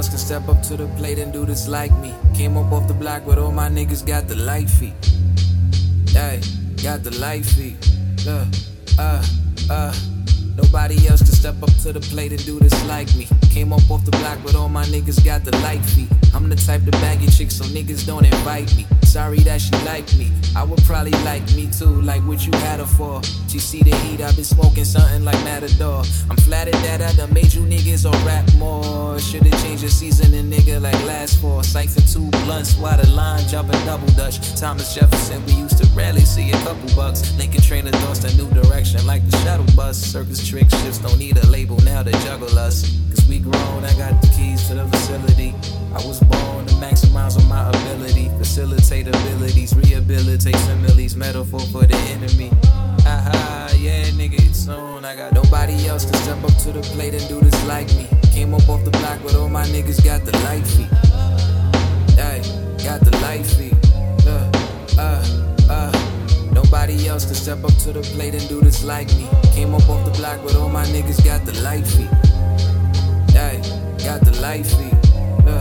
else can step up to the plate and do this like me. Came up off the block, but all my niggas got the light feet. Hey, got the light feet. Uh, uh. Nobody else can step up to the plate and do this like me. Came up off the block, but all my niggas got the light feet. I'm the type to bag your chick, so niggas don't invite me. Sorry that she like me. I would probably like me too, like what you had her for. She see the heat, I've been smoking something like Matador. I'm flattered that I done made you niggas all rap more. Should've changed the seasoning, nigga, like last fall. Siphon two blunts while the line jumping double dutch. Thomas Jefferson, we used to rarely see a couple bucks. Lincoln trainer lost a new direction like the shuttle bus. Circus trick shifts don't need a label now to juggle us. Cause we grown, I got the keys to the facility. I was born to maximize on my ability, facilitate abilities, rehabilitate similes, metaphor for the enemy. Haha, yeah, nigga, it's on. I got nobody else can step up to the plate and do this like me. Came up off the block, but all my niggas got the light feet. Got the light feet. Else can step up to the plate and do this like me. Came up off the block, but all my niggas got the light feet. Got the feet. Uh,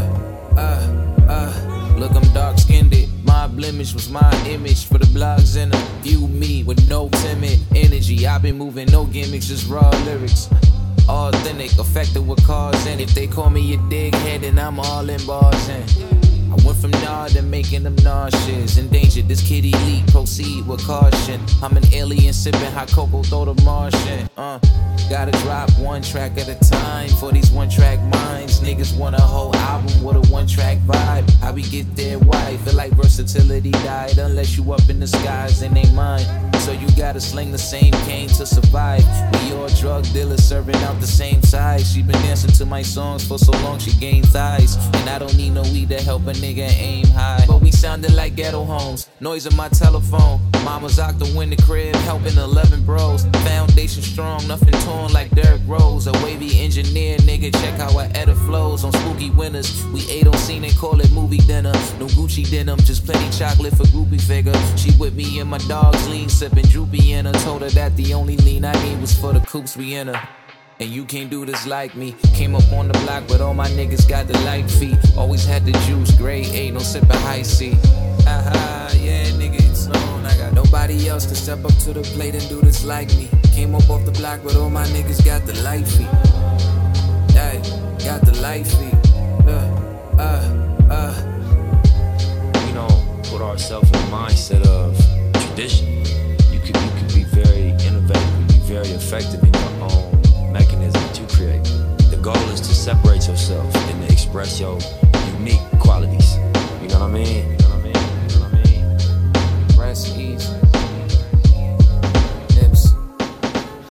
uh, uh. Look, I'm dark skinned. My blemish was my image for the blogs and view me with no timid energy. I've been moving, no gimmicks, just raw lyrics. Authentic, effective with cars and if they call me a dighead, then I'm all in bars and. I went from nod to making them nauseous. Endangered this kid elite, proceed with caution. I'm an alien sipping hot cocoa, throw the Martian. Uh, gotta drop one track at a time for these one track minds. Niggas want a whole album with a one track vibe. How we get there, why? Feel like versatility died unless you up in the skies and ain't mine. So you gotta sling the same cane to survive. We all drug dealers serving out the same size. She been dancing to my songs for so long she gained thighs. And I don't need no weed to help a nigga aim high. Sounded like ghetto homes. Noise in my telephone. Mama's out the window crib, helping 11 bros. Foundation strong, nothing torn like Derrick Rose. A wavy engineer, nigga, check how I edit flows. On spooky winters, we ate on scene and call it movie dinner. No Gucci denim, just plenty chocolate for groupie figure. She with me and my dogs lean, sipping droopy in her. Told her that the only lean I need was for the coops we in her. And you can't do this like me. Came up on the block, but all my niggas got the light feet. Always had the juice, grade A, no sippin' high. Haha, yeah, nigga, it's. I got nobody else to step up to the plate and do this like me. Came up off the block, but all my niggas got the. Hey, got the. Uh, uh, uh. We don't put ourselves in the mindset of tradition. You could, you could be very innovative, be very effective in your own mechanism you create. The goal is to separate yourself and to express your unique